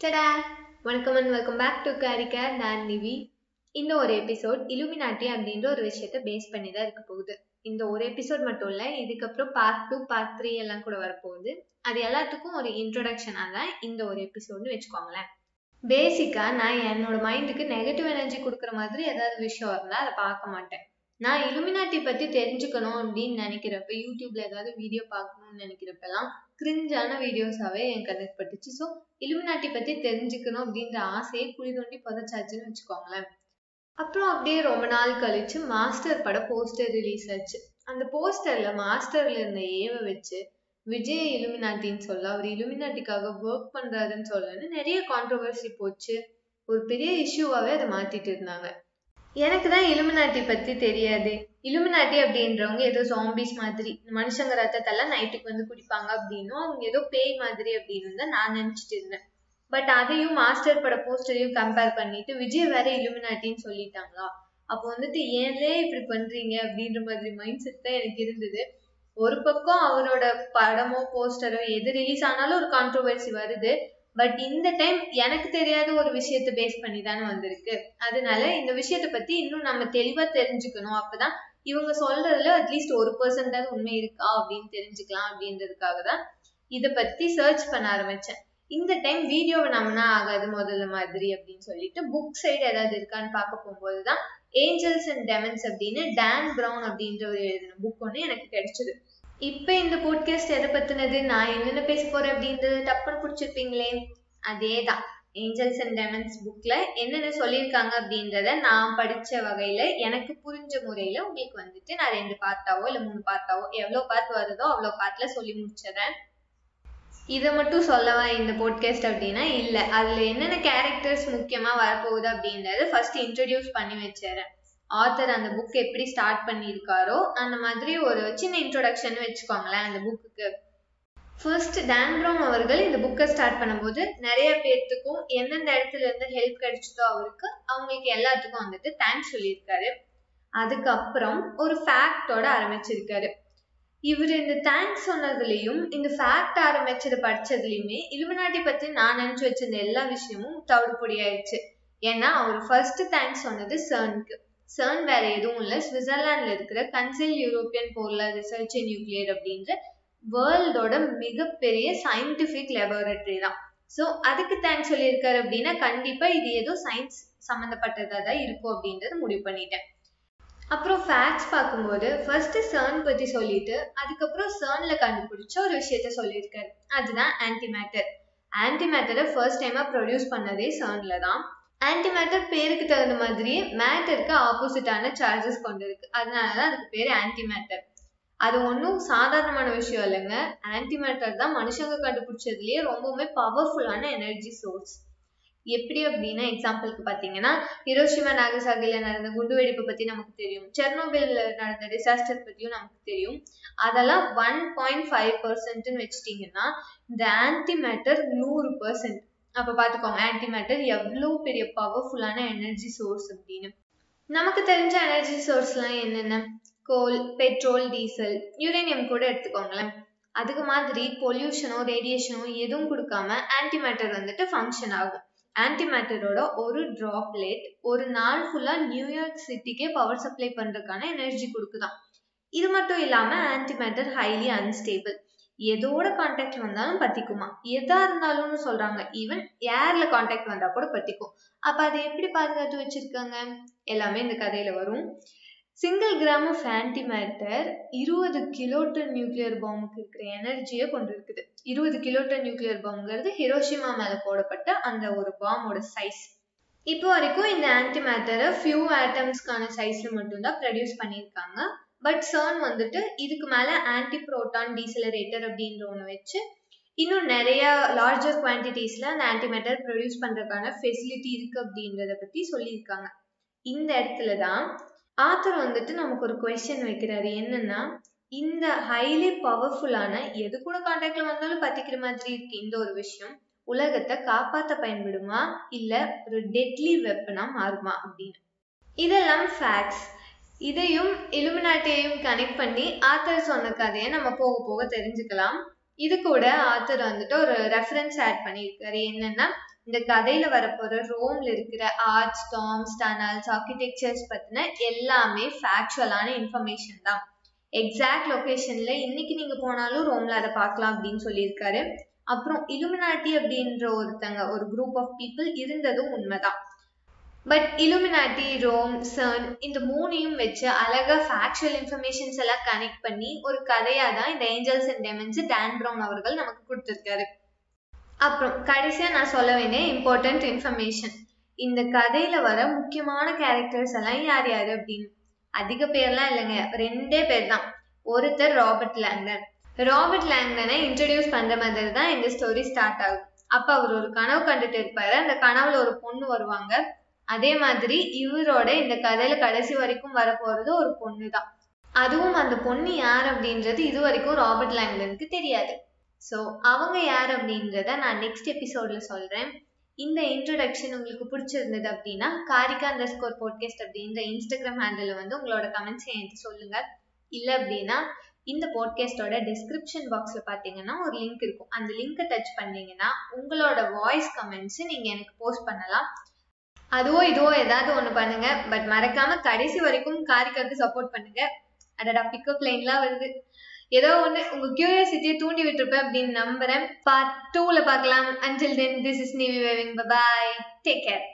டடா வணக்கம் and welcome back to கேரிகேர் நான் நிவி. இந்த ஒரு எபிசோட் இலுமினாட்டி அப்படின்ற ஒரு விஷயத்த பேஸ் பண்ணி தான் இருக்க போகுது. இந்த ஒரு எபிசோட் மட்டும் இல்லை இதுக்கப்புறம் பார்ட் டூ பார்ட் த்ரீ எல்லாம் கூட வரப்போகுது. அது எல்லாத்துக்கும் ஒரு இன்ட்ரொடக்ஷனாக தான் இந்த ஒரு எபிசோட்னு வச்சுக்கோங்களேன். பேசிக்காக நான் என்னோட மைண்டுக்கு நெகட்டிவ் எனர்ஜி கொடுக்குற மாதிரி ஏதாவது விஷயம் இருந்தால் அதை பார்க்க மாட்டேன். நான் இலுமினாட்டி பற்றி தெரிஞ்சுக்கணும் அப்படின்னு நினைக்கிறப்ப யூடியூப்ல ஏதாவது வீடியோ பார்க்கணும்னு நினைக்கிறப்பெல்லாம் கிரிஞ்சான வீடியோஸாவே என் கண்ணுக்கு பட்டுச்சு. ஸோ இலுமினாட்டி பற்றி தெரிஞ்சுக்கணும் அப்படின்ற ஆசையை குழி தோண்டி புதைச்சாச்சுன்னு வச்சுக்கோங்களேன். அப்புறம் அப்படியே ரொம்ப நாள் கழிச்சு மாஸ்டர் பட போஸ்டர் ரிலீஸ் ஆச்சு. அந்த போஸ்டர்ல மாஸ்டர்ல இருந்த ஏவை வச்சு விஜய் இலுமினாட்டின்னு சொல்ல அவர் இலுமினாட்டிக்காக ஒர்க் பண்றாருன்னு சொல்லன்னு நிறைய கான்ட்ரவர்சி போச்சு. ஒரு பெரிய இஷ்யூவாவே அதை மாத்திட்டு இருந்தாங்க. எனக்கு தான் இலுமினாட்டி பத்தி தெரியாது. இலுமினாட்டி அப்படின்றவங்க ஏதோ ஜாம்பிஸ் மாதிரி மனுஷங்க ரத்தத்தெல்லாம் நைட்டுக்கு வந்து குடிப்பாங்க அப்படின்னும் அவங்க ஏதோ பேய் மாதிரி அப்படின்னு தான் நான் நினைச்சிட்டு இருந்தேன். பட் அதையும் மாஸ்டர் பட போஸ்டரையும் கம்பேர் பண்ணிட்டு விஜய் வேற இலுமினாட்டின்னு சொல்லிட்டாங்களா? அப்போ வந்துட்டு ஏன்லே இப்படி பண்றீங்க? அப்படின்ற மாதிரி மைண்ட் செட் தான் எனக்கு இருந்தது. ஒரு பக்கம் அவரோட படமோ போஸ்டரோ எது ரிலீஸ் ஆனாலும் ஒரு கான்ட்ரோவர்சி வருது. பட் இந்த டைம் எனக்கு தெரியாத ஒரு விஷயத்த பேஸ் பண்ணி தானே வந்திருக்கு. அதனால இந்த விஷயத்த பத்தி இன்னும் நம்ம தெளிவா தெரிஞ்சுக்கணும். அப்பதான் இவங்க சொல்றதுல அட்லீஸ்ட் ஒரு பர்சன்டாவது உண்மை இருக்கா அப்படின்னு தெரிஞ்சுக்கலாம் அப்படின்றதுக்காக தான் இதை பத்தி சர்ச் பண்ண ஆரம்பிச்சேன். இந்த டைம் வீடியோவை நம்மனா ஆகாது முதல்ல மாதிரி அப்படின்னு சொல்லிட்டு புக் சைடு ஏதாவது இருக்கான்னு பார்க்க போகும்போது தான் ஏஞ்சல்ஸ் அண்ட் டெமன்ஸ் அப்படின்னு டேன் ப்ரௌன் அப்படின்றவர் எழுதின புக் ஒன்று எனக்கு கிடைச்சது. இப்போ இந்த போட்காஸ்ட் எதை பத்தினது? நான் என்னென்ன பேச போறேன் அப்படின்றது டப்புன்னு பிடிச்சிருப்பீங்களே? அதே தான் ஏஞ்சல்ஸ் அண்ட் டெமன்ஸ் புக்ல என்னென்ன சொல்லியிருக்காங்க அப்படின்றத நான் படிச்ச வகையில எனக்கு புரிஞ்ச முறையில உங்களுக்கு வந்துட்டு நான் ரெண்டு பார்த்தாவோ இல்லை மூணு பார்த்தாவோ எவ்வளோ பார்ட் வருதோ அவ்வளோ பார்ட்ல சொல்லி முடிச்சிடறேன். இதை மட்டும் சொல்லவா இந்த போட்காஸ்ட் அப்படின்னா? இல்லை. அதில் என்னென்ன கேரக்டர்ஸ் முக்கியமாக வரப்போகுது அப்படின்றத ஃபர்ஸ்ட் இன்ட்ரடியூஸ் பண்ணி வச்சிடறேன். ஆத்தர் அந்த புக் எப்படி ஸ்டார்ட் பண்ணியிருக்காரோ அந்த மாதிரி ஒரு சின்ன இன்ட்ரோடக்ஷன் வச்சுக்கோங்களேன் அந்த புக்குக்கு ஃபர்ஸ்ட் டான் ப்ரௌன் அவர்கள் இந்த புக்கை ஸ்டார்ட் பண்ணும்போது நிறைய பேர்த்துக்கும் எந்தெந்த இடத்துல இருந்து ஹெல்ப் கிடைச்சதோ அவருக்கு அவங்களுக்கு எல்லாத்துக்கும் வந்துட்டு தேங்க்ஸ் சொல்லியிருக்காரு. அதுக்கப்புறம் ஒரு ஃபேக்டோட ஆரம்பிச்சிருக்காரு. இவர் இந்த தேங்க்ஸ் சொன்னதுலயும் இந்த ஃபேக்ட் ஆரம்பிச்சது படிச்சதுலயுமே இலுமினாட்டி பத்தி நான் நினைச்சு வச்சிருந்த எல்லா விஷயமும் தவிடு பொடியாயிடுச்சு ஏன்னா அவர் ஃபர்ஸ்ட் தேங்க்ஸ் சொன்னது சர்னுக்கு சர்ன் வேற எதுவும் இல்லை. சுவிட்சர்லாண்டில் இருக்கிற கன்சில் யூரோப்பியன் போர்ல ரிசர்ச் இன் நியூக்ளியர் அப்படின்ற வேர்ல்டோட மிகப்பெரிய சயின்டிஃபிக் லெபார்டரி தான். ஸோ அதுக்கு தேங்க்ஸ் சொல்லியிருக்காரு அப்படின்னா கண்டிப்பாக இது ஏதோ சயின்ஸ் சம்மந்தப்பட்டதாக தான் இருக்கும் அப்படின்றத முடிவு பண்ணிட்டேன். அப்புறம் ஃபேக்ட்ஸ் பார்க்கும்போது ஃபர்ஸ்ட் சர்ன் பத்தி சொல்லிட்டு அதுக்கப்புறம் சர்ன்ல கண்டுபிடிச்ச ஒரு விஷயத்த சொல்லியிருக்காரு. அதுதான் ஆன்டி மேட்டர் ஆன்டி மேட்டரை ஃபர்ஸ்ட் டைமா ப்ரொடியூஸ் பண்ணதே சர்ன்ல தான். ஆன்டி மேட்டர் பேருக்கு தகுந்த மாதிரியே மேட்டருக்கு ஆப்போசிட்டான சார்ஜஸ் கொண்டு இருக்கு அதனாலதான் அதுக்கு பேர் ஆன்டி மேட்டர் அது ஒன்றும் சாதாரணமான விஷயம் இல்லைங்க. ஆன்டி மேட்டர் தான் மனுஷங்க கண்டுபிடிச்சதுலேயே ரொம்பவுமே பவர்ஃபுல்லான எனர்ஜி சோர்ஸ் எப்படி அப்படின்னா எக்ஸாம்பிளுக்கு பார்த்தீங்கன்னா ஹிரோஷிமா நாகசாகில நடந்த குண்டுவெடிப்பை பற்றி நமக்கு தெரியும். செர்னோபில்ல நடந்த டிசாஸ்டர் பற்றியும் நமக்கு தெரியும். அதெல்லாம் ஒன் பாயிண்ட் ஃபைவ் பர்சன்ட்னு வச்சுட்டீங்கன்னா இந்த ஆன்டி மேட்டர் நூறு பர்சன்ட் அப்ப பாத்துக்கோங்க ஆன்டி மேட்டர் எவ்வளவு பெரிய பவர்ஃபுல்லான எனர்ஜி சோர்ஸ் அப்படின்னு. நமக்கு தெரிஞ்ச எனர்ஜி சோர்ஸ்லாம் என்னென்ன? கோல் பெட்ரோல் டீசல் யுரேனியம் கூட எடுத்துக்கோங்களேன். அதுக்கு மாதிரி பொல்யூஷனோ ரேடியேஷனோ எதுவும் கொடுக்காம ஆன்டி மேட்டர் வந்துட்டு ஃபங்க்ஷன் ஆகும். ஆன்டி மேட்டரோட ஒரு ட்ராப்லெட் ஒரு நாள் ஃபுல்லா நியூயார்க் சிட்டிக்கே பவர் சப்ளை பண்றதுக்கான எனர்ஜி கொடுக்குதான். இது மட்டும் இல்லாம ஆன்டி மேட்டர் ஹைலி அன்ஸ்டேபிள் எதோட காண்டாக்ட் வந்தாலும் பத்திக்குமா? எதா இருந்தாலும்னு சொல்றாங்க. ஈவன் ஏர்ல காண்டாக்ட் வந்தா கூட பத்திக்கும். அப்ப அதை எப்படி பாதுகாத்து வச்சிருக்காங்க? எல்லாமே இந்த கதையில வரும். சிங்கிள் கிராம் ஆஃப் மேட்டர் இருபது கிலோட்டன் நியூக்ளியர் பாம்புக்கு இருக்கிற எனர்ஜியை கொண்டு இருக்குது இருபது கிலோட்டன் நியூக்ளியர் பாம்புங்கிறது ஹிரோஷிமா மேல போடப்பட்ட அந்த ஒரு பாம்போட சைஸ் இப்போ வரைக்கும் இந்த ஆன்டி மேட்டரை ஃபியூ ஆட்டம்ஸ்க்கான சைஸ்ல மட்டும்தான் ப்ரொடியூஸ் பண்ணியிருக்காங்க. பட் சர்ன் வந்துட்டு இதுக்கு மேல ஆன்டி புரோட்டான் டீசலரேட்டர் அப்படின்ற ஒன்று வச்சு இன்னும் நிறைய லார்ஜர் குவான்டிட்டிஸ்ல அந்த ஆன்டிமேட்டர் ப்ரொடியூஸ் பண்றதுக்கான ஃபெசிலிட்டி இருக்கு அப்படின்றத பத்தி சொல்லியிருக்காங்க. இந்த இடத்துல தான் ஆத்தர் வந்துட்டு நமக்கு ஒரு கொஸ்டின் வைக்கிறாரு. என்னன்னா இந்த ஹைலி பவர்ஃபுல்லான எது கூட கான்டாக்ட்ல வந்தாலும் பத்திக்கிற மாதிரி இருக்கு. இந்த ஒரு விஷயம் உலகத்தை காப்பாத்த பயன்படுமா? இல்ல ஒரு டெட்லி வெப்பனா மாறுமா அப்படின்னு. இதெல்லாம் ஃபேக்ட்ஸ் இதையும் இலுமினாட்டியையும் கனெக்ட் பண்ணி ஆத்தர் சொன்ன கதையை நம்ம போக போக தெரிஞ்சுக்கலாம். இது கூட ஆத்தர் வந்துட்டு ஒரு ரெஃபரன்ஸ் ஆட் பண்ணியிருக்காரு. என்னன்னா இந்த கதையில வரப்போற ரோம்ல இருக்கிற ஆர்ட்ஸ் டாம்ஸ் டனல்ஸ் ஆர்கிடெக்சர்ஸ் பத்தின எல்லாமே ஃபேக்சுவலான இன்ஃபர்மேஷன் தான். எக்ஸாக்ட் லொகேஷன்ல இன்னைக்கு நீங்க போனாலும் ரோம்ல அதை பார்க்கலாம் அப்படின்னு சொல்லியிருக்காரு. அப்புறம் இலுமினாட்டி அப்படின்ற ஒருத்தங்க ஒரு குரூப் ஆஃப் பீப்புள் இருந்ததும் உண்மைதான். பட் இலுமினாட்டி ரோம் சர்ன் இந்த மூணையும் வச்சு அழகா ஃபேக்சுவல் இன்ஃபர்மேஷன்ஸ் எல்லாம் கனெக்ட் பண்ணி ஒரு கதையா தான் இந்த Angels and Demons Dan Brown அவர்கள் நமக்கு கொடுத்துருக்காரு. அப்புறம் கடைசியா நான் சொல்ல வேண்டிய இம்பார்ட்டன்ட் இன்ஃபர்மேஷன் இந்த கதையில வர முக்கியமான கேரக்டர்ஸ் எல்லாம் யார் யாரு அப்படின்னு? அதிக பேர்லாம் இல்லைங்க ரெண்டே பேர் தான் ஒருத்தர் ராபர்ட் லேங்டன் ராபர்ட் லேங்டனை இன்ட்ரடியூஸ் பண்ற மாதிரி தான் இந்த ஸ்டோரி ஸ்டார்ட் ஆகும். அப்ப அவர் ஒரு கனவு கண்டுட்டு இருப்பாரு. அந்த கனவுல ஒரு பொண்ணு வருவாங்க. அதே மாதிரி இவரோட இந்த கதையில கடைசி வரைக்கும் வரப்போறது ஒரு பொண்ணு தான் அதுவும் அந்த பொண்ணு யார் அப்படின்றது இது வரைக்கும் ராபர்ட் லாங்லனுக்கு தெரியாது. ஸோ அவங்க யார் அப்படின்றத நான் நெக்ஸ்ட் எபிசோட்ல சொல்றேன். இந்த இன்ட்ரடக்ஷன் உங்களுக்கு பிடிச்சிருந்தது அப்படின்னா காரிகா அண்டர் ஸ்கோர் போட்காஸ்ட் அப்படின்ற இன்ஸ்டாகிராம் ஹேண்டில் வந்து உங்களோட கமெண்ட்ஸ் என்கிட்ட சொல்லுங்க. இல்லை அப்படின்னா இந்த போட்காஸ்டோட டிஸ்கிரிப்ஷன் பாக்ஸில் பார்த்தீங்கன்னா ஒரு லிங்க் இருக்கும். அந்த லிங்கை டச் பண்ணீங்கன்னா உங்களோட வாய்ஸ் கமெண்ட்ஸ் நீங்கள் எனக்கு போஸ்ட் பண்ணலாம். அதுவோ இதுவோ ஏதாவது ஒன்று பண்ணுங்க. பட் மறக்காம கடைசி வரைக்கும் காரிக்காக்கு சப்போர்ட் பண்ணுங்க. அடடா பிக்கப் லைன்லாம் வருது. ஏதோ ஒன்று உங்க கியூரியாசிட்டியை தூண்டி விட்டுருப்பேன் அப்படின்னு நம்புறேன். பார்ட் டூல பார்க்கலாம். Until then this is Nivi waving bye take care